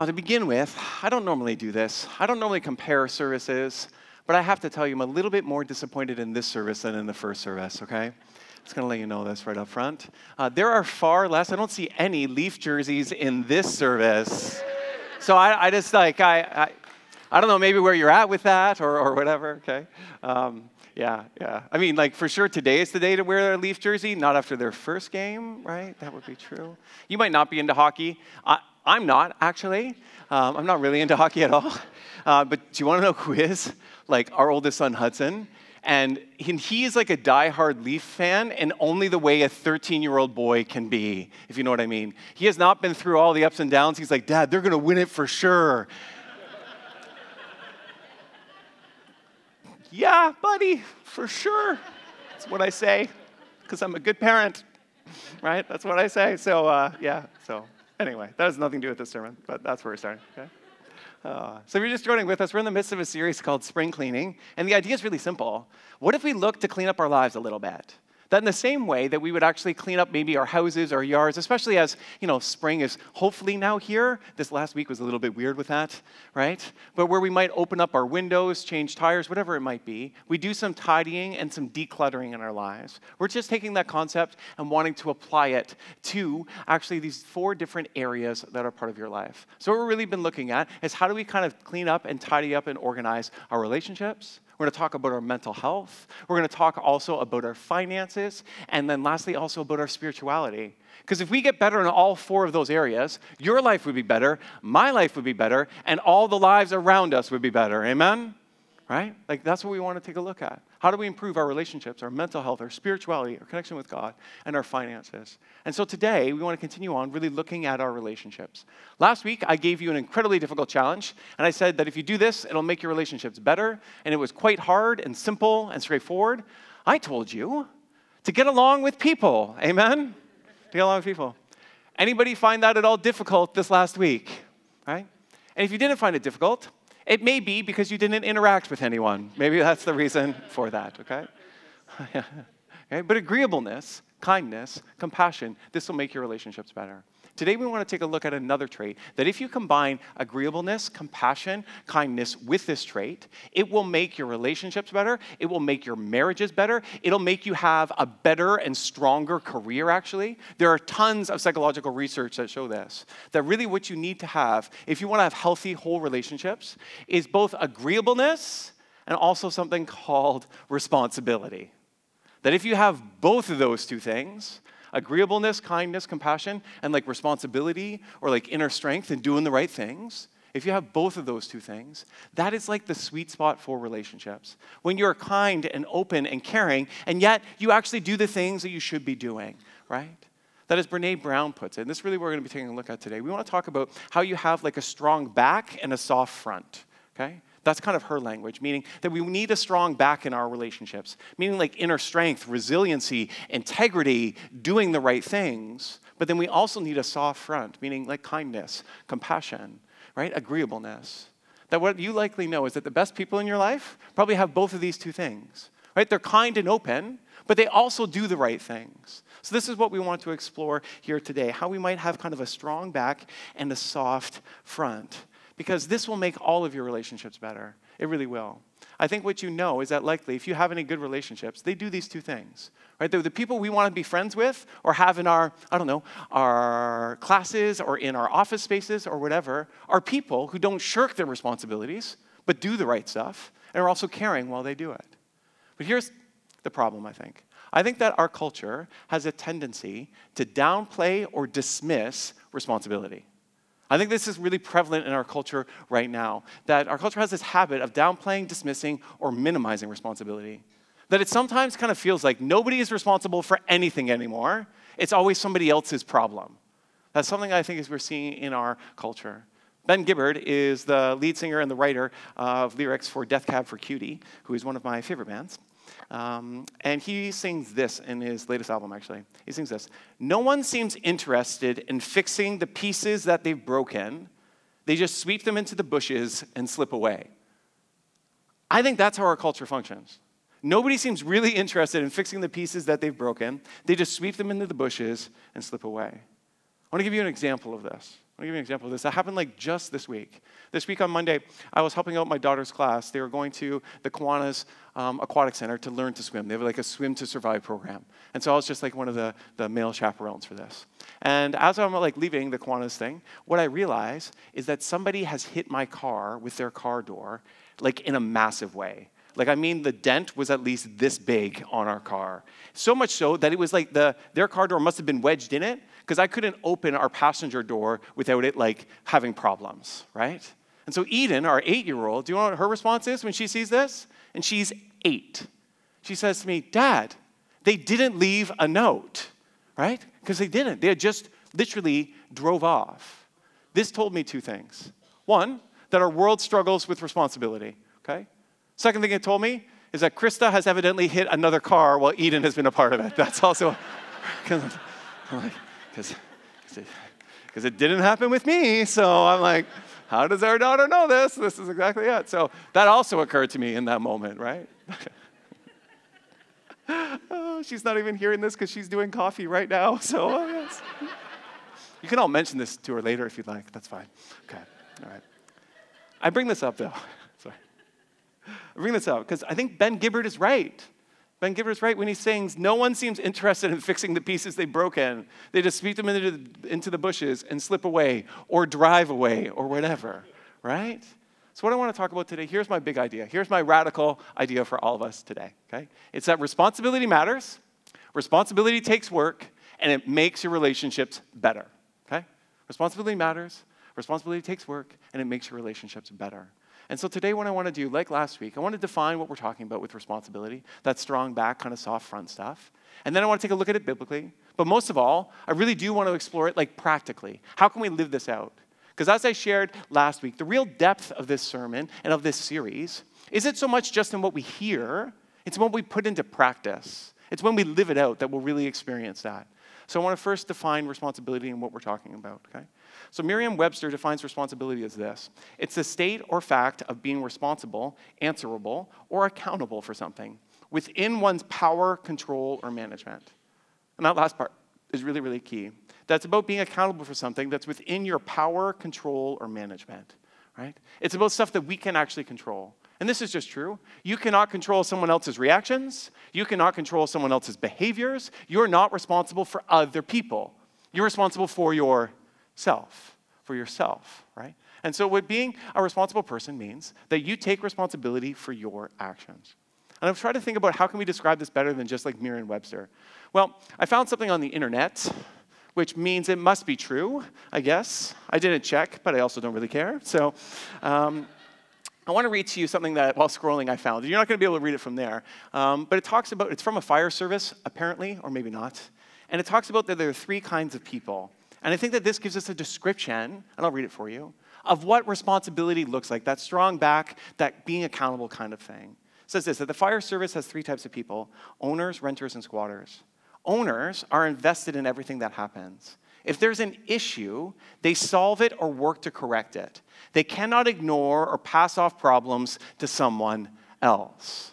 Now, to begin with, I don't normally do this. I don't normally compare services, but I have to tell you, I'm a little bit more disappointed in this service than in the first service, okay? Just gonna let you know this right up front. Uh, there are far less, I don't see any Leaf jerseys in this service. So I, I just like, I, I, I, don't know maybe where you're at with that or, or whatever, okay? Um, yeah, yeah. I mean, like for sure, today is the day to wear a Leaf jersey, not after their first game, right? That would be true. You might not be into hockey. I, I'm not, actually. Um, I'm not really into hockey at all. Uh, but do you want to know who is? Like our oldest son, Hudson. And he, is like a die-hard Leaf fan, and only the way a 13 year old boy can be, if you know what I mean. He has not been through all the ups and downs. He's like, Dad, they're going to win it for sure. yeah, buddy, for sure. That's what I say, because I'm a good parent, right? That's what I say. So, uh, yeah, so. Anyway, that has nothing to do with this sermon, but that's where we're starting, okay? Uh, so if you're just joining with us, we're in the midst of a series called Spring Cleaning, and the idea is really simple. What if we look to clean up our lives a little bit? That in the same way that we would actually clean up maybe our houses, our yards, especially as, you know, spring is hopefully now here. This last week was a little bit weird with that, right? But where we might open up our windows, change tires, whatever it might be, we do some tidying and some decluttering in our lives. We're just taking that concept and wanting to apply it to actually these four different areas that are part of your life. So what we've really been looking at is how do we kind of clean up and tidy up and organize our relationships, we're going to talk about our mental health. We're going to talk also about our finances. And then lastly, also about our spirituality. Because if we get better in all four of those areas, your life would be better, my life would be better, and all the lives around us would be better. Amen? right? Like that's what we want to take a look at. How do we improve our relationships, our mental health, our spirituality, our connection with God, and our finances? And so today we want to continue on really looking at our relationships. Last week I gave you an incredibly difficult challenge, and I said that if you do this, it'll make your relationships better, and it was quite hard and simple and straightforward. I told you to get along with people. Amen? To get along with people. Anybody find that at all difficult this last week? Right? And if you didn't find it difficult, it may be because you didn't interact with anyone. Maybe that's the reason for that, okay? okay? But agreeableness, kindness, compassion, this will make your relationships better. Today, we want to take a look at another trait that if you combine agreeableness, compassion, kindness with this trait, it will make your relationships better. It will make your marriages better. It'll make you have a better and stronger career, actually. There are tons of psychological research that show this. That really what you need to have, if you want to have healthy, whole relationships, is both agreeableness and also something called responsibility. That if you have both of those two things, agreeableness, kindness, compassion, and like responsibility or like inner strength and doing the right things, if you have both of those two things, that is like the sweet spot for relationships. When you're kind and open and caring, and yet you actually do the things that you should be doing, right? That is Brene Brown puts it. And this is really what we're going to be taking a look at today. We want to talk about how you have like a strong back and a soft front, okay? That's kind of her language, meaning that we need a strong back in our relationships, meaning like inner strength, resiliency, integrity, doing the right things. But then we also need a soft front, meaning like kindness, compassion, right? Agreeableness. That what you likely know is that the best people in your life probably have both of these two things, right? They're kind and open, but they also do the right things. So, this is what we want to explore here today how we might have kind of a strong back and a soft front because this will make all of your relationships better. It really will. I think what you know is that likely, if you have any good relationships, they do these two things, right? The people we want to be friends with or have in our, I don't know, our classes or in our office spaces or whatever, are people who don't shirk their responsibilities, but do the right stuff and are also caring while they do it. But here's the problem, I think. I think that our culture has a tendency to downplay or dismiss responsibility. I think this is really prevalent in our culture right now, that our culture has this habit of downplaying, dismissing, or minimizing responsibility. That it sometimes kind of feels like nobody is responsible for anything anymore. It's always somebody else's problem. That's something I think is we're seeing in our culture. Ben Gibbard is the lead singer and the writer of lyrics for Death Cab for Cutie, who is one of my favorite bands. Um, and he sings this in his latest album, actually. He sings this No one seems interested in fixing the pieces that they've broken, they just sweep them into the bushes and slip away. I think that's how our culture functions. Nobody seems really interested in fixing the pieces that they've broken. They just sweep them into the bushes and slip away. I want to give you an example of this. I'll give you an example of this. That happened like just this week. This week on Monday, I was helping out my daughter's class. They were going to the Kiwanis um, Aquatic Center to learn to swim. They have like a swim to survive program. And so I was just like one of the, the male chaperones for this. And as I'm like leaving the Kiwanis thing, what I realize is that somebody has hit my car with their car door, like in a massive way. Like, I mean, the dent was at least this big on our car. So much so that it was like the, their car door must have been wedged in it because I couldn't open our passenger door without it like having problems, right? And so Eden, our eight year old, do you know what her response is when she sees this? And she's eight. She says to me, Dad, they didn't leave a note, right? Because they didn't. They had just literally drove off. This told me two things. One, that our world struggles with responsibility, okay? Second thing it told me is that Krista has evidently hit another car while Eden has been a part of it. That's also because it, it didn't happen with me. So I'm like, how does our daughter know this? This is exactly it. So that also occurred to me in that moment, right? oh, she's not even hearing this because she's doing coffee right now. So oh, yes. you can all mention this to her later if you'd like. That's fine. Okay. All right. I bring this up though. Sorry. I bring this up because I think Ben Gibbard is right. Ben is right when he's saying no one seems interested in fixing the pieces they've broken. They just sweep them into the, into the bushes and slip away or drive away or whatever, right? So, what I want to talk about today, here's my big idea. Here's my radical idea for all of us today, okay? It's that responsibility matters, responsibility takes work, and it makes your relationships better, okay? Responsibility matters, responsibility takes work, and it makes your relationships better. And so today, what I want to do, like last week, I want to define what we're talking about with responsibility that strong back, kind of soft front stuff. And then I want to take a look at it biblically. But most of all, I really do want to explore it like practically. How can we live this out? Because as I shared last week, the real depth of this sermon and of this series isn't so much just in what we hear, it's what we put into practice. It's when we live it out that we'll really experience that. So I want to first define responsibility and what we're talking about, okay? So Merriam Webster defines responsibility as this it's the state or fact of being responsible, answerable, or accountable for something within one's power, control, or management. And that last part is really, really key. That's about being accountable for something that's within your power, control, or management, right? It's about stuff that we can actually control. And this is just true. You cannot control someone else's reactions. You cannot control someone else's behaviors. You're not responsible for other people. You're responsible for your self, for yourself, right? And so, what being a responsible person means that you take responsibility for your actions. And I've tried to think about how can we describe this better than just like Merriam-Webster. Well, I found something on the internet, which means it must be true, I guess. I didn't check, but I also don't really care. So. Um, I want to read to you something that while scrolling I found. You're not going to be able to read it from there, um, but it talks about it's from a fire service apparently, or maybe not, and it talks about that there are three kinds of people and I think that this gives us a description, and I'll read it for you, of what responsibility looks like that strong back, that being accountable kind of thing. It says this that the fire service has three types of people owners, renters, and squatters. Owners are invested in everything that happens. If there's an issue, they solve it or work to correct it. They cannot ignore or pass off problems to someone else.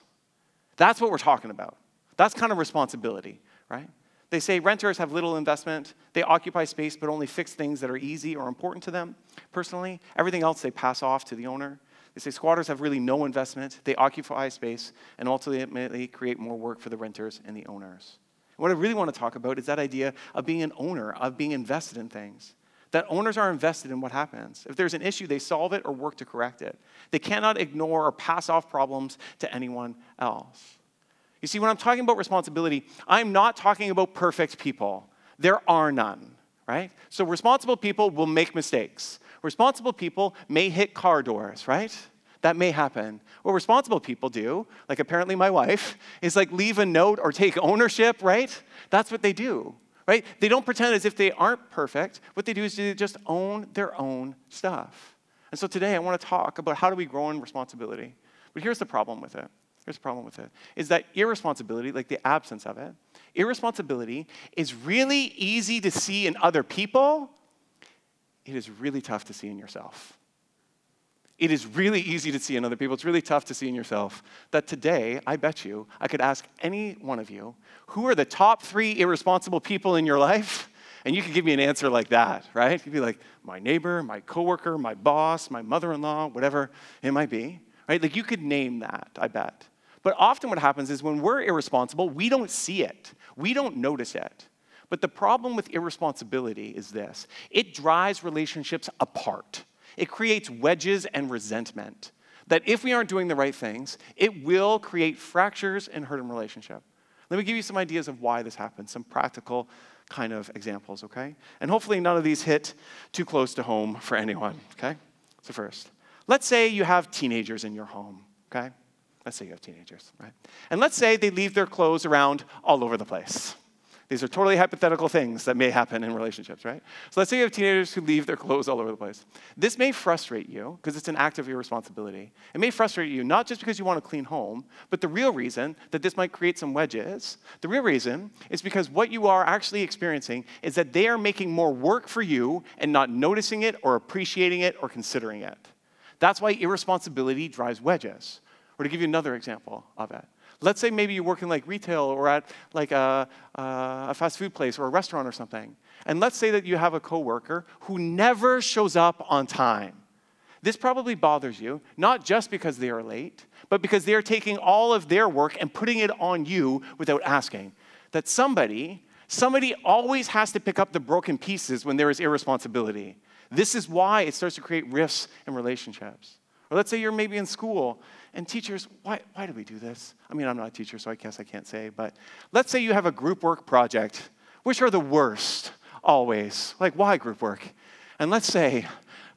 That's what we're talking about. That's kind of responsibility, right? They say renters have little investment. They occupy space but only fix things that are easy or important to them personally. Everything else they pass off to the owner. They say squatters have really no investment. They occupy space and ultimately create more work for the renters and the owners. What I really want to talk about is that idea of being an owner, of being invested in things. That owners are invested in what happens. If there's an issue, they solve it or work to correct it. They cannot ignore or pass off problems to anyone else. You see, when I'm talking about responsibility, I'm not talking about perfect people. There are none, right? So responsible people will make mistakes. Responsible people may hit car doors, right? That may happen. What responsible people do, like apparently my wife, is like leave a note or take ownership, right? That's what they do, right? They don't pretend as if they aren't perfect. What they do is they just own their own stuff. And so today I want to talk about how do we grow in responsibility. But here's the problem with it Here's the problem with it is that irresponsibility, like the absence of it, irresponsibility is really easy to see in other people. It is really tough to see in yourself. It is really easy to see in other people. It's really tough to see in yourself. That today, I bet you, I could ask any one of you, who are the top three irresponsible people in your life? And you could give me an answer like that, right? You'd be like, my neighbor, my coworker, my boss, my mother in law, whatever it might be, right? Like you could name that, I bet. But often what happens is when we're irresponsible, we don't see it, we don't notice it. But the problem with irresponsibility is this it drives relationships apart, it creates wedges and resentment. That if we aren't doing the right things, it will create fractures and hurt in relationship. Let me give you some ideas of why this happens, some practical kind of examples, okay? And hopefully none of these hit too close to home for anyone, okay? So, first, let's say you have teenagers in your home, okay? Let's say you have teenagers, right? And let's say they leave their clothes around all over the place. These are totally hypothetical things that may happen in relationships, right? So let's say you have teenagers who leave their clothes all over the place. This may frustrate you because it's an act of irresponsibility. It may frustrate you not just because you want a clean home, but the real reason that this might create some wedges, the real reason is because what you are actually experiencing is that they are making more work for you and not noticing it or appreciating it or considering it. That's why irresponsibility drives wedges. Or to give you another example of it, Let's say maybe you're working like retail or at like a, a fast food place or a restaurant or something. And let's say that you have a coworker who never shows up on time. This probably bothers you, not just because they are late, but because they are taking all of their work and putting it on you without asking. That somebody, somebody always has to pick up the broken pieces when there is irresponsibility. This is why it starts to create rifts in relationships. Or let's say you're maybe in school and teachers, why, why do we do this? I mean, I'm not a teacher, so I guess I can't say, but let's say you have a group work project, which are the worst always. Like, why group work? And let's say,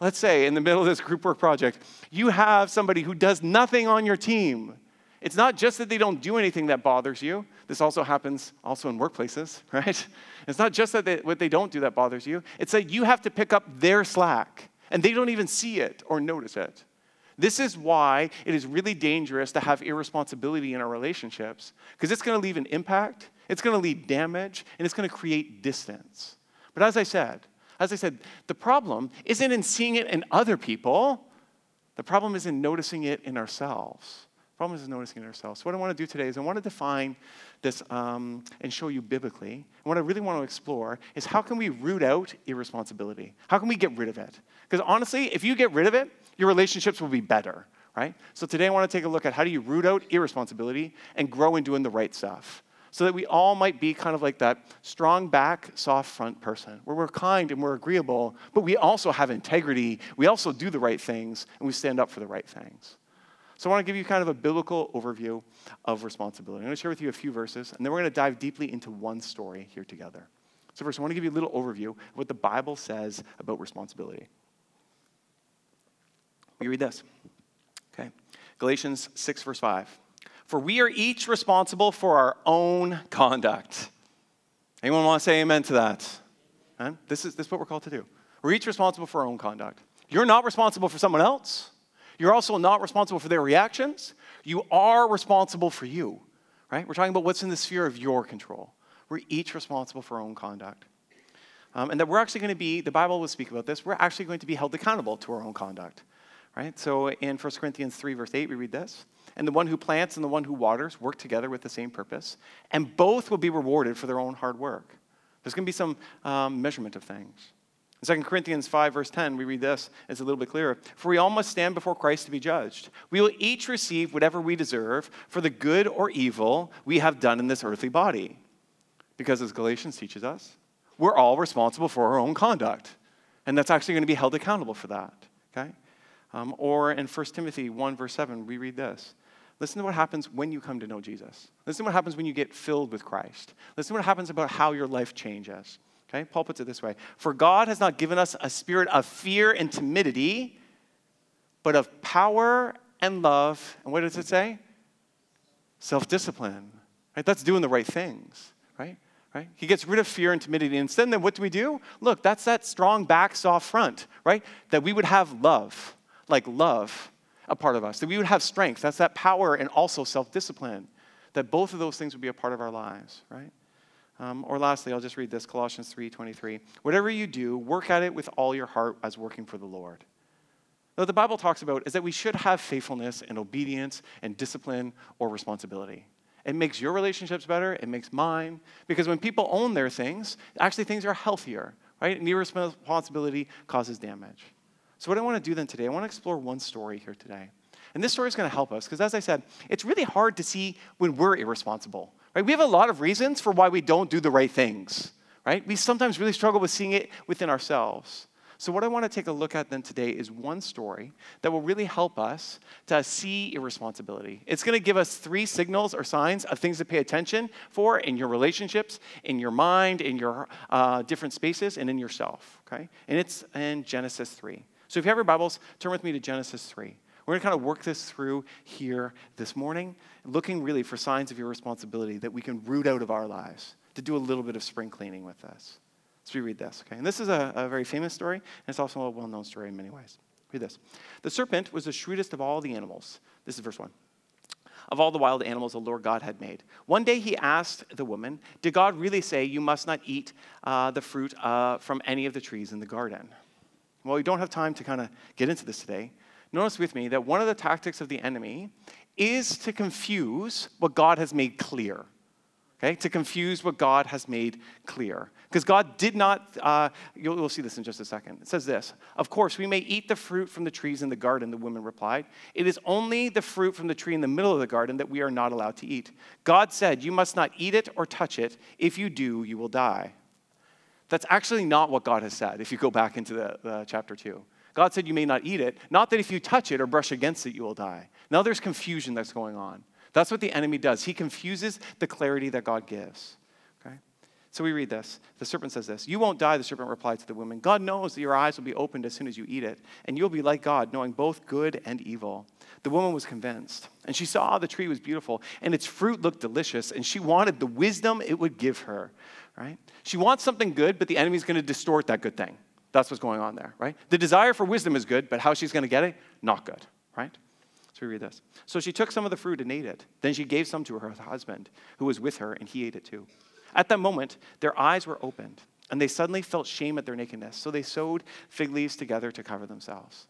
let's say in the middle of this group work project, you have somebody who does nothing on your team. It's not just that they don't do anything that bothers you. This also happens also in workplaces, right? It's not just that they, what they don't do that bothers you. It's that you have to pick up their slack, and they don't even see it or notice it. This is why it is really dangerous to have irresponsibility in our relationships, because it's going to leave an impact, it's going to leave damage, and it's going to create distance. But as I said, as I said, the problem isn't in seeing it in other people, the problem is in noticing it in ourselves. Problem is noticing it ourselves. So, what I want to do today is I want to define this um, and show you biblically. And what I really want to explore is how can we root out irresponsibility? How can we get rid of it? Because honestly, if you get rid of it, your relationships will be better, right? So today I want to take a look at how do you root out irresponsibility and grow in doing the right stuff so that we all might be kind of like that strong back, soft front person where we're kind and we're agreeable, but we also have integrity. We also do the right things and we stand up for the right things. So I want to give you kind of a biblical overview of responsibility. I'm going to share with you a few verses, and then we're going to dive deeply into one story here together. So first, I want to give you a little overview of what the Bible says about responsibility. We read this. Okay. Galatians 6, verse 5. For we are each responsible for our own conduct. Anyone want to say amen to that? Huh? This, is, this is what we're called to do. We're each responsible for our own conduct. You're not responsible for someone else. You're also not responsible for their reactions. You are responsible for you, right? We're talking about what's in the sphere of your control. We're each responsible for our own conduct. Um, and that we're actually going to be, the Bible will speak about this, we're actually going to be held accountable to our own conduct. Right? So in 1 Corinthians 3, verse 8, we read this. And the one who plants and the one who waters work together with the same purpose, and both will be rewarded for their own hard work. There's going to be some um, measurement of things. In 2 Corinthians 5, verse 10, we read this. It's a little bit clearer. For we all must stand before Christ to be judged. We will each receive whatever we deserve for the good or evil we have done in this earthly body. Because as Galatians teaches us, we're all responsible for our own conduct. And that's actually going to be held accountable for that. Okay? Um, or in 1 Timothy 1, verse 7, we read this. Listen to what happens when you come to know Jesus. Listen to what happens when you get filled with Christ. Listen to what happens about how your life changes. Okay? Paul puts it this way For God has not given us a spirit of fear and timidity, but of power and love. And what does it say? Self discipline. Right? That's doing the right things. Right? Right? He gets rid of fear and timidity. And instead, then what do we do? Look, that's that strong back, soft front, right? That we would have love like love a part of us, that we would have strength. That's that power and also self discipline, that both of those things would be a part of our lives, right? Um, or lastly, I'll just read this Colossians 3:23. Whatever you do, work at it with all your heart as working for the Lord. What the Bible talks about is that we should have faithfulness and obedience and discipline or responsibility. It makes your relationships better, it makes mine. Because when people own their things, actually things are healthier, right? And irresponsibility causes damage. So, what I want to do then today, I want to explore one story here today. And this story is going to help us because, as I said, it's really hard to see when we're irresponsible, right? We have a lot of reasons for why we don't do the right things, right? We sometimes really struggle with seeing it within ourselves. So, what I want to take a look at then today is one story that will really help us to see irresponsibility. It's going to give us three signals or signs of things to pay attention for in your relationships, in your mind, in your uh, different spaces, and in yourself. Okay? And it's in Genesis 3. So, if you have your Bibles, turn with me to Genesis 3. We're going to kind of work this through here this morning, looking really for signs of irresponsibility that we can root out of our lives, to do a little bit of spring cleaning with this. Let's reread this, okay? And this is a, a very famous story, and it's also a well known story in many ways. Read this. The serpent was the shrewdest of all the animals. This is verse 1. Of all the wild animals the Lord God had made. One day he asked the woman, Did God really say you must not eat uh, the fruit uh, from any of the trees in the garden? Well, we don't have time to kind of get into this today. Notice with me that one of the tactics of the enemy is to confuse what God has made clear okay, to confuse what God has made clear. Because God did not, uh, you'll, you'll, see this in just a second. It says this Of course, we may eat the fruit from the trees in the garden, the woman replied. It is only the fruit from the tree in the middle of the garden that we are not allowed to eat. God said, You must not eat it or touch it. If you do, you will die. That's actually not what God has said if you go back into the, the chapter 2. God said you may not eat it, not that if you touch it or brush against it, you will die. Now there's confusion that's going on. That's what the enemy does. He confuses the clarity that God gives. Okay? So we read this. The serpent says this You won't die, the serpent replied to the woman. God knows that your eyes will be opened as soon as you eat it, and you'll be like God, knowing both good and evil. The woman was convinced, and she saw the tree was beautiful, and its fruit looked delicious, and she wanted the wisdom it would give her. Right? She wants something good, but the enemy's going to distort that good thing. That's what's going on there, right? The desire for wisdom is good, but how she's going to get it, not good, right? So we read this. So she took some of the fruit and ate it. Then she gave some to her husband, who was with her, and he ate it too. At that moment, their eyes were opened, and they suddenly felt shame at their nakedness. So they sewed fig leaves together to cover themselves.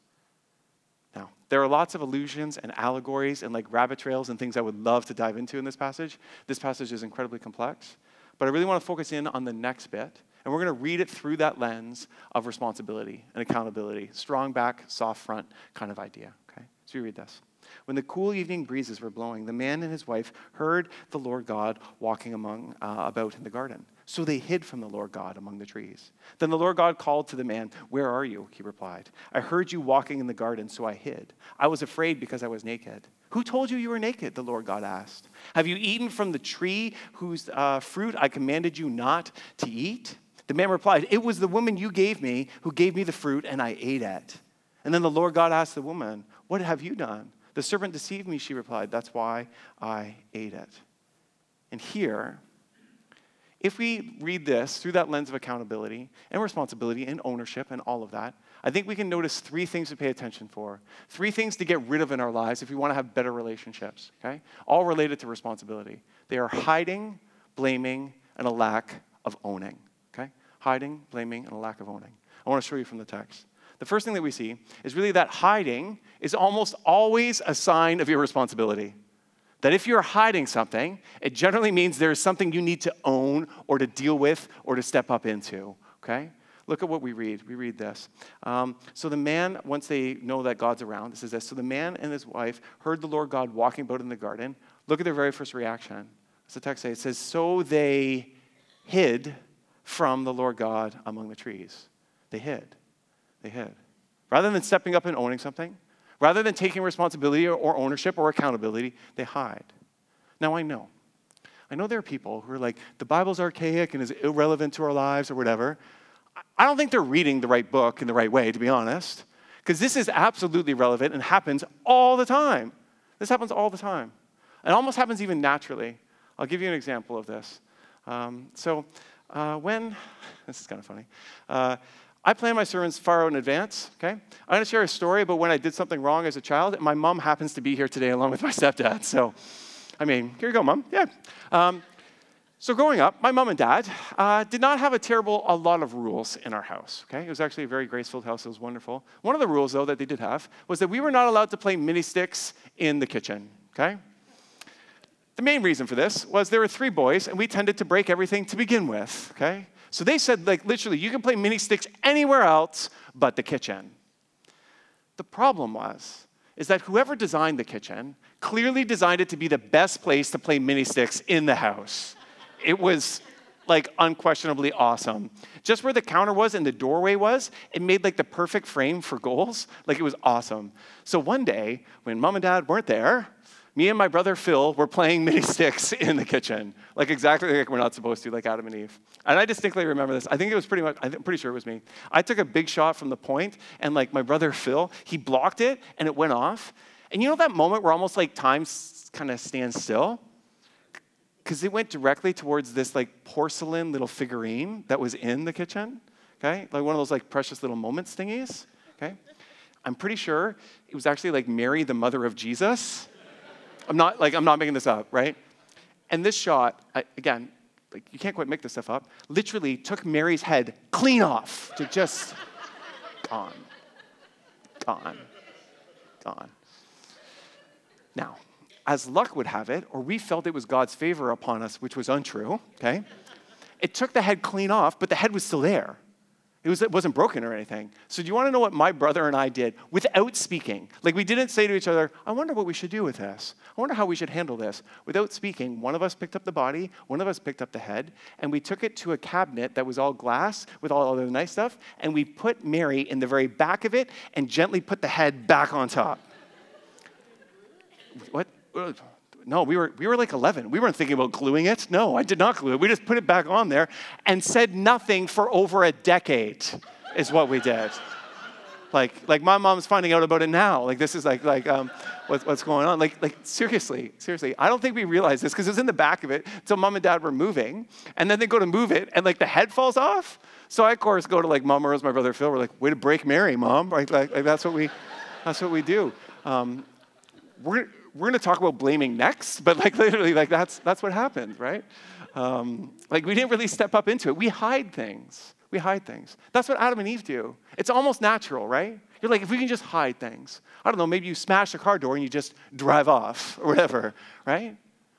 Now, there are lots of allusions and allegories and like rabbit trails and things I would love to dive into in this passage. This passage is incredibly complex, but I really want to focus in on the next bit. And we're going to read it through that lens of responsibility and accountability. Strong back, soft front kind of idea. Okay? So we read this. When the cool evening breezes were blowing, the man and his wife heard the Lord God walking among, uh, about in the garden. So they hid from the Lord God among the trees. Then the Lord God called to the man, Where are you? He replied, I heard you walking in the garden, so I hid. I was afraid because I was naked. Who told you you were naked? The Lord God asked. Have you eaten from the tree whose uh, fruit I commanded you not to eat? The man replied, It was the woman you gave me who gave me the fruit, and I ate it. And then the Lord God asked the woman, What have you done? The serpent deceived me, she replied. That's why I ate it. And here, if we read this through that lens of accountability and responsibility and ownership and all of that, I think we can notice three things to pay attention for. Three things to get rid of in our lives if we want to have better relationships, okay? All related to responsibility. They are hiding, blaming, and a lack of owning? Hiding, blaming, and a lack of owning. I want to show you from the text the first thing that we see is really that hiding is almost always a sign of irresponsibility. That if you're hiding something, it generally means there's something you need to own or to deal with or to step up into, okay? Look at what we read. We read this. Um, so the man, once they know that God's around, this is this. So the man and his wife heard the Lord God walking about in the garden. Look at their very first reaction. What's the text say? It says, So they hid from the Lord God among the trees. They hid. They hid. Rather than stepping up and owning something, rather than taking responsibility or ownership or accountability, they hide. Now, I know. I know there are people who are like, the Bible's archaic and is irrelevant to our lives or whatever. I don't think they're reading the right book in the right way, to be honest, because this is absolutely relevant and happens all the time. This happens all the time. It almost happens even naturally. I'll give you an example of this. Um, so, uh, when, this is kind of funny. Uh, I plan my sermons far out in advance, okay? I'm going to share a story about when I did something wrong as a child. My mom happens to be here today along with my stepdad. So, I mean, here you go, mom. Yeah. Um, so growing up, my mom and dad uh, did not have a terrible, a lot of rules in our house, okay? It was actually a very graceful house. It was wonderful. One of the rules, though, that they did have was that we were not allowed to play mini sticks in the kitchen, okay? The main reason for this was there were three boys, and we tended to break everything to begin with, okay? So they said, like, literally, you can play mini sticks anywhere else but the kitchen. The problem was, is that whoever designed the kitchen clearly designed it to be the best place to play mini sticks in the house. It was like unquestionably awesome. Just where the counter was and the doorway was, it made like the perfect frame for goals. Like it was awesome. So one day, when mom and dad weren't there, me and my brother Phil were playing mini sticks in the kitchen, like exactly like we're not supposed to, like Adam and Eve. And I distinctly remember this. I think it was pretty much, I'm pretty sure it was me. I took a big shot from the point, and like my brother Phil, he blocked it and it went off. And you know that moment where almost like time kind of stands still? Because it went directly towards this like porcelain little figurine that was in the kitchen, okay? Like one of those like precious little moments thingies, okay? I'm pretty sure it was actually like Mary, the mother of Jesus I'm not like I'm not making this up, right? And this shot, I, again, like you can't quite make this stuff up. Literally took Mary's head clean off to just gone, gone, gone. Now, as luck would have it, or we felt it was God's favor upon us, which was untrue. Okay, it took the head clean off, but the head was still there. It, was, it wasn't broken or anything. So, do you want to know what my brother and I did without speaking? Like, we didn't say to each other, I wonder what we should do with this. I wonder how we should handle this. Without speaking, one of us picked up the body, one of us picked up the head, and we took it to a cabinet that was all glass with all the nice stuff, and we put Mary in the very back of it and gently put the head back on top. what? No, we were, we were like 11. We weren't thinking about gluing it. No, I did not glue it. We just put it back on there and said nothing for over a decade, is what we did. Like, like my mom's finding out about it now. Like, this is like, like um, what, what's going on? Like, like, seriously, seriously. I don't think we realized this because it was in the back of it until mom and dad were moving. And then they go to move it and like the head falls off. So I, of course, go to like mom Rose, my brother Phil. We're like, way to break Mary, mom. Like, like, like that's what we, that's what we do. Um, we're, we're going to talk about blaming next, but like literally, like that's, that's what happened, right? Um, like we didn't really step up into it. We hide things. We hide things. That's what Adam and Eve do. It's almost natural, right? You're like, if we can just hide things. I don't know, maybe you smash a car door and you just drive off or whatever, right?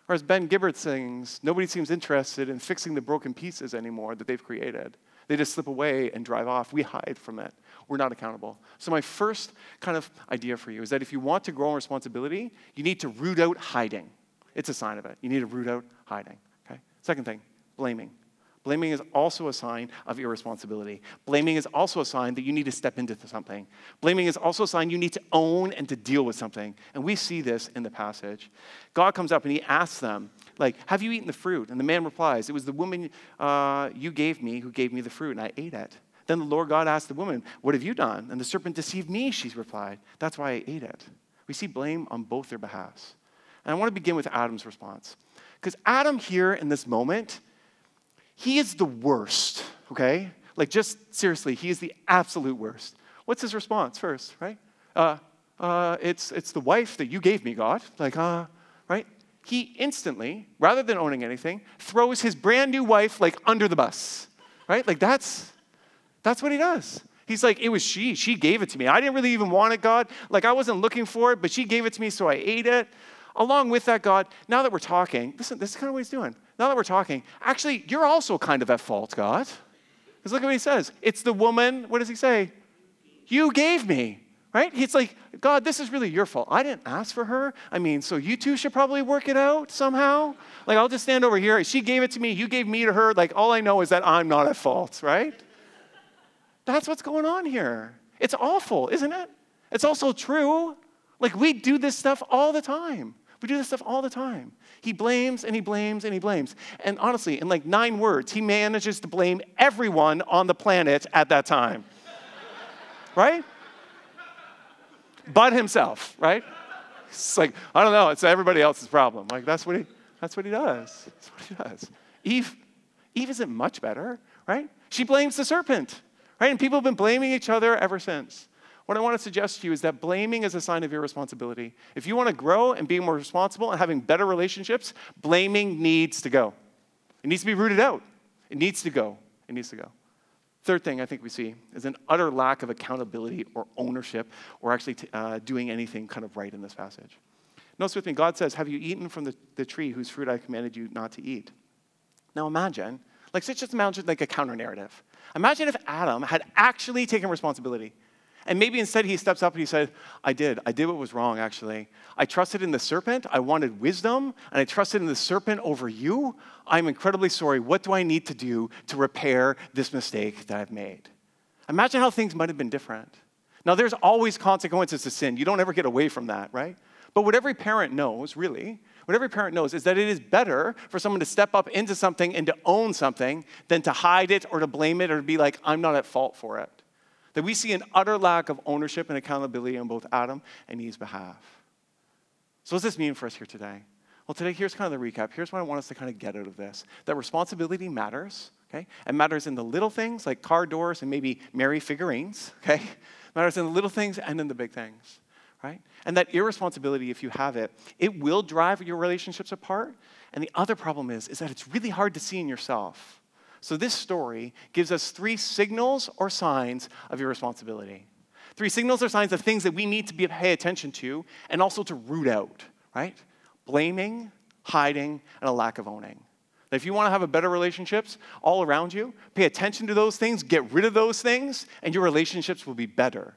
Or as Ben Gibbard sings, nobody seems interested in fixing the broken pieces anymore that they've created. They just slip away and drive off. We hide from it. We're not accountable. So, my first kind of idea for you is that if you want to grow in responsibility, you need to root out hiding. It's a sign of it. You need to root out hiding. Okay? Second thing, blaming. Blaming is also a sign of irresponsibility. Blaming is also a sign that you need to step into something. Blaming is also a sign you need to own and to deal with something. And we see this in the passage. God comes up and he asks them, like, have you eaten the fruit? And the man replies, it was the woman uh, you gave me who gave me the fruit, and I ate it. Then the Lord God asked the woman, What have you done? And the serpent deceived me, she replied. That's why I ate it. We see blame on both their behalves. And I want to begin with Adam's response. Because Adam here in this moment, he is the worst, okay? Like, just seriously, he is the absolute worst. What's his response first, right? Uh, uh, it's, it's the wife that you gave me, God. Like, uh, right? He instantly, rather than owning anything, throws his brand new wife like under the bus, right? Like, that's, that's what he does. He's like, it was she. She gave it to me. I didn't really even want it, God. Like, I wasn't looking for it, but she gave it to me, so I ate it. Along with that, God, now that we're talking, listen, this is kind of what he's doing. Now that we're talking, actually, you're also kind of at fault, God. Because look at what he says. It's the woman, what does he say? You gave me, right? He's like, God, this is really your fault. I didn't ask for her. I mean, so you two should probably work it out somehow. Like, I'll just stand over here. She gave it to me. You gave me to her. Like, all I know is that I'm not at fault, right? That's what's going on here. It's awful, isn't it? It's also true. Like, we do this stuff all the time. We do this stuff all the time. He blames and he blames and he blames. And honestly, in like nine words, he manages to blame everyone on the planet at that time. right? But himself, right? It's like, I don't know, it's everybody else's problem. Like, that's what he, that's what he does. That's what he does. Eve, Eve isn't much better, right? She blames the serpent, right? And people have been blaming each other ever since. What I want to suggest to you is that blaming is a sign of irresponsibility. If you want to grow and be more responsible and having better relationships, blaming needs to go. It needs to be rooted out. It needs to go. It needs to go. Third thing I think we see is an utter lack of accountability or ownership or actually t- uh, doing anything kind of right in this passage. Notice with me, God says, Have you eaten from the, the tree whose fruit I commanded you not to eat? Now imagine, like, let's just imagine like a counter narrative. Imagine if Adam had actually taken responsibility. And maybe instead he steps up and he said, I did. I did what was wrong, actually. I trusted in the serpent. I wanted wisdom, and I trusted in the serpent over you. I'm incredibly sorry. What do I need to do to repair this mistake that I've made? Imagine how things might have been different. Now, there's always consequences to sin. You don't ever get away from that, right? But what every parent knows, really, what every parent knows is that it is better for someone to step up into something and to own something than to hide it or to blame it or to be like, I'm not at fault for it. That we see an utter lack of ownership and accountability on both Adam and Eve's behalf. So, what does this mean for us here today? Well, today, here's kind of the recap. Here's what I want us to kind of get out of this that responsibility matters, okay? It matters in the little things like car doors and maybe Mary figurines, okay? It matters in the little things and in the big things, right? And that irresponsibility, if you have it, it will drive your relationships apart. And the other problem is, is that it's really hard to see in yourself. So, this story gives us three signals or signs of irresponsibility. Three signals or signs of things that we need to be, pay attention to and also to root out, right? Blaming, hiding, and a lack of owning. If you want to have a better relationships all around you, pay attention to those things, get rid of those things, and your relationships will be better.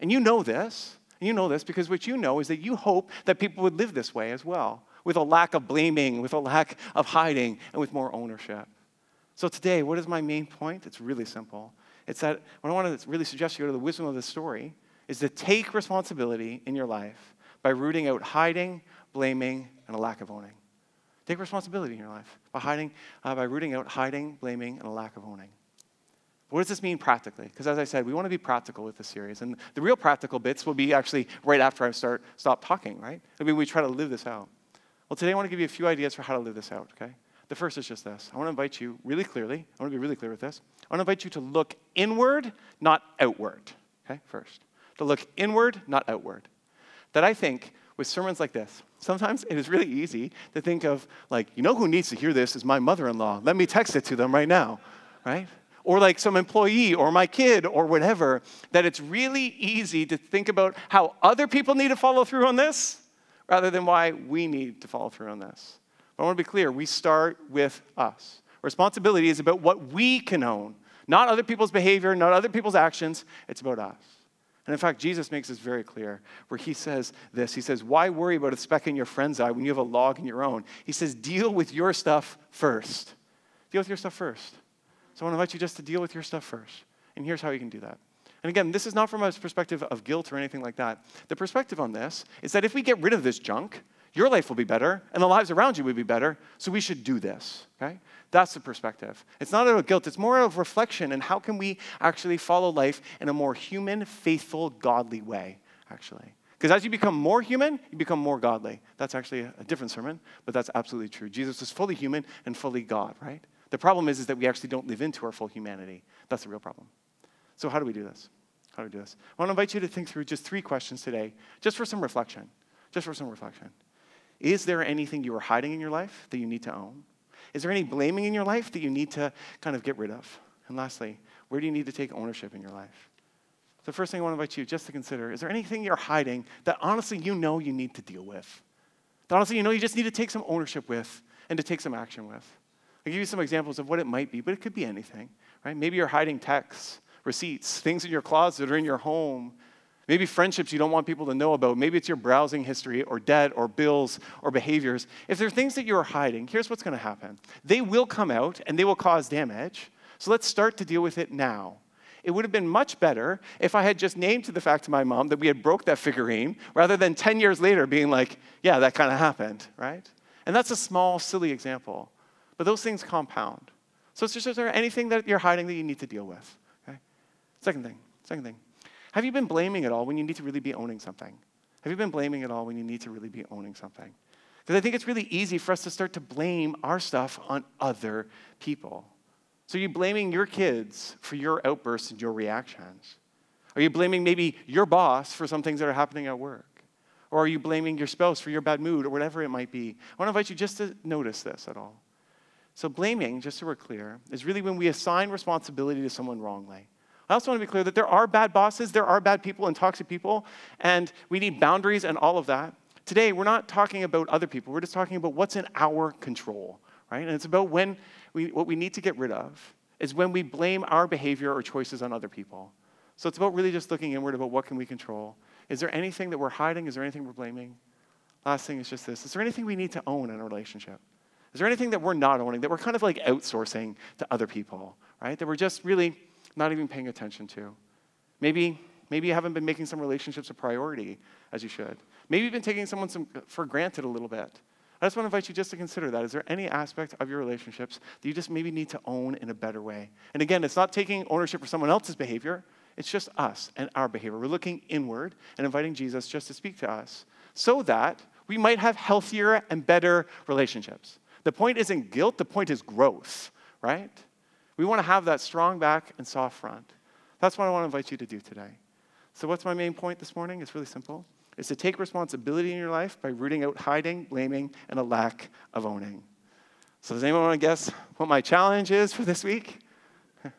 And you know this. And you know this because what you know is that you hope that people would live this way as well, with a lack of blaming, with a lack of hiding, and with more ownership. So today, what is my main point? It's really simple. It's that what I want to really suggest you go to the wisdom of the story is to take responsibility in your life by rooting out hiding, blaming, and a lack of owning. Take responsibility in your life by hiding, uh, by rooting out hiding, blaming, and a lack of owning. What does this mean practically? Because as I said, we want to be practical with this series, and the real practical bits will be actually right after I start stop talking. Right? I mean, we try to live this out. Well, today I want to give you a few ideas for how to live this out. Okay. The first is just this I want to invite you really clearly, I want to be really clear with this. I want to invite you to look inward, not outward. Okay, first. To look inward, not outward. That I think with sermons like this, sometimes it is really easy to think of, like, you know who needs to hear this is my mother in law. Let me text it to them right now, right? Or like some employee or my kid or whatever, that it's really easy to think about how other people need to follow through on this rather than why we need to follow through on this. But I want to be clear we start with us. Responsibility is about what we can own, not other people's behavior, not other people's actions. It's about us. And in fact, Jesus makes this very clear where he says this He says, Why worry about a speck in your friend's eye when you have a log in your own? He says, Deal with your stuff first. Deal with your stuff first. So I want to invite you just to deal with your stuff first. And here's how you can do that. And again, this is not from a perspective of guilt or anything like that. The perspective on this is that if we get rid of this junk, your life will be better, and the lives around you will be better, so we should do this, okay? That's the perspective. It's not out of guilt, it's more of reflection and how can we actually follow life in a more human, faithful, godly way, actually. Because as you become more human, you become more godly. That's actually a, different sermon, but that's absolutely true. Jesus is fully human and fully God, right? The problem is, is that we actually don't live into our full humanity. That's the real problem. So, how do we do this? How do we do this? I want to invite you to think through just three questions today, just for some reflection. Just for some reflection. Is there anything you are hiding in your life that you need to own? Is there any blaming in your life that you need to kind of get rid of? And lastly, where do you need to take ownership in your life? The first thing I want to invite you just to consider is there anything you're hiding that honestly you know you need to deal with? That honestly you know you just need to take some ownership with and to take some action with? I'll give you some examples of what it might be, but it could be anything, right? Maybe you're hiding texts, receipts, things in your closet or in your home Maybe friendships you don't want people to know about. Maybe it's your browsing history or debt or bills or behaviors. If there are things that you're hiding, here's what's going to happen they will come out and they will cause damage. So let's start to deal with it now. It would have been much better if I had just named to the fact to my mom that we had broke that figurine rather than 10 years later being like, yeah, that kind of happened, right? And that's a small, silly example. But those things compound. So it's just, is there anything that you're hiding that you need to deal with? Okay? Second thing, second thing. Have you been blaming it all when you need to really be owning something? Have you been blaming it all when you need to really be owning something? Because I think it's really easy for us to start to blame our stuff on other people. So are you blaming your kids for your outbursts and your reactions? Are you blaming maybe your boss for some things that are happening at work? Or are you blaming your spouse for your bad mood or whatever it might be? I want to invite you just to notice this at all. So, blaming, just so we're clear, is really when we assign responsibility to someone wrongly. I also want to be clear that there are bad bosses, there are bad people and toxic people, and we need boundaries and all of that. today we're not talking about other people, we're just talking about what's in our control, right? And it's about when we, what we need to get rid of is when we blame our behavior or choices on other people. So it's about really just looking inward about what can we control. Is there anything that we're hiding? Is there anything we're blaming? Last thing is just this. Is there anything we need to own in a relationship? Is there anything that we're not owning, that we're kind of like outsourcing to other people, right? That we're just really not even paying attention to? Maybe, maybe you haven't been making some relationships a priority as you should. Maybe you've been taking someone some, for granted a little bit. I just want to invite you just to consider that. Is there any aspect of your relationships that you just maybe need to own in a better way? And again, it's not taking ownership for someone else's behavior, it's just us and our behavior. We're looking inward and inviting Jesus just to speak to us so that we might have healthier and better relationships. The point isn't guilt, the point is growth, right? We want to have that strong back and soft front. That's what I want to invite you to do today. So, what's my main point this morning? It's really simple. It's to take responsibility in your life by rooting out hiding, blaming, and a lack of owning. So, does anyone want to guess what my challenge is for this week?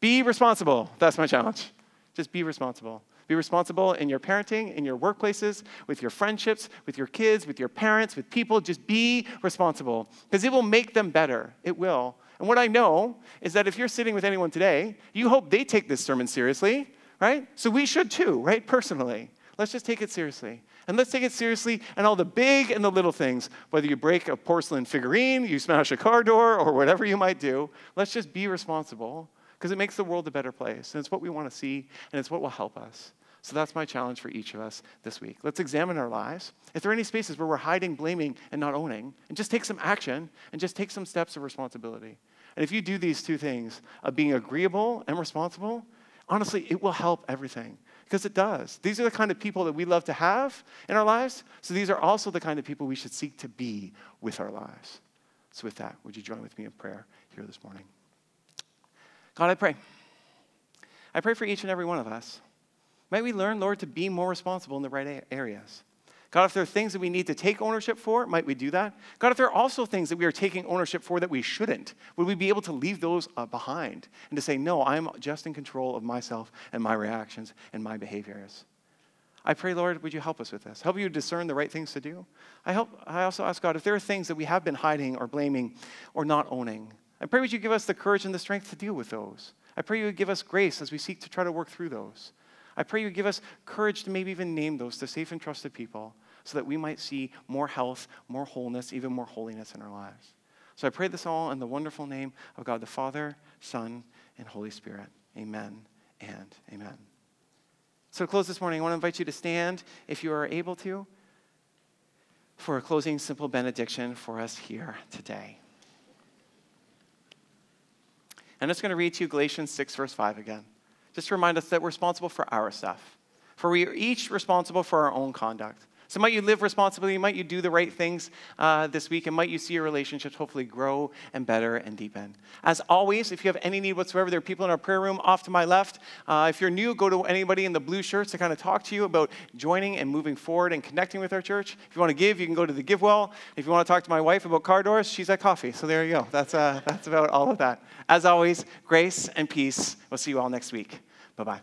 be responsible. That's my challenge. Just be responsible. Be responsible in your parenting, in your workplaces, with your friendships, with your kids, with your parents, with people. Just be responsible because it will make them better. It will. And what I know is that if you're sitting with anyone today, you hope they take this sermon seriously, right? So we should too, right? Personally. Let's just take it seriously. And let's take it seriously and all the big and the little things, whether you break a porcelain figurine, you smash a car door, or whatever you might do. Let's just be responsible because it makes the world a better place. And it's what we want to see, and it's what will help us. So that's my challenge for each of us this week. Let's examine our lives. If there are any spaces where we're hiding, blaming, and not owning, and just take some action and just take some steps of responsibility. And if you do these two things of being agreeable and responsible, honestly, it will help everything because it does. These are the kind of people that we love to have in our lives. So these are also the kind of people we should seek to be with our lives. So, with that, would you join with me in prayer here this morning? God, I pray. I pray for each and every one of us. May we learn, Lord, to be more responsible in the right areas. God, if there are things that we need to take ownership for, might we do that? God, if there are also things that we are taking ownership for that we shouldn't, would we be able to leave those uh, behind and to say, no, I'm just in control of myself and my reactions and my behaviors? I pray, Lord, would you help us with this? Help you discern the right things to do. I, help, I also ask God, if there are things that we have been hiding or blaming or not owning, I pray would you give us the courage and the strength to deal with those. I pray you would give us grace as we seek to try to work through those. I pray you give us courage to maybe even name those to safe and trusted people so that we might see more health, more wholeness, even more holiness in our lives. So I pray this all in the wonderful name of God the Father, Son, and Holy Spirit. Amen and amen. So to close this morning, I want to invite you to stand if you are able to for a closing simple benediction for us here today. I'm just going to read to you Galatians 6, verse 5 again just remind us that we're responsible for our stuff. For we are each responsible for our own conduct. So might you live responsibly, might you do the right things uh, this week, and might you see your relationships hopefully grow and better and deepen. As always, if you have any need whatsoever, there are people in our prayer room off to my left. Uh, if you're new, go to anybody in the blue shirts to kind of talk to you about joining and moving forward and connecting with our church. If you want to give, you can go to the give well. If you want to talk to my wife about car doors, she's at coffee. So there you go. That's, uh, that's about all of that. As always, grace and peace. We'll see you all next week. Bye bye.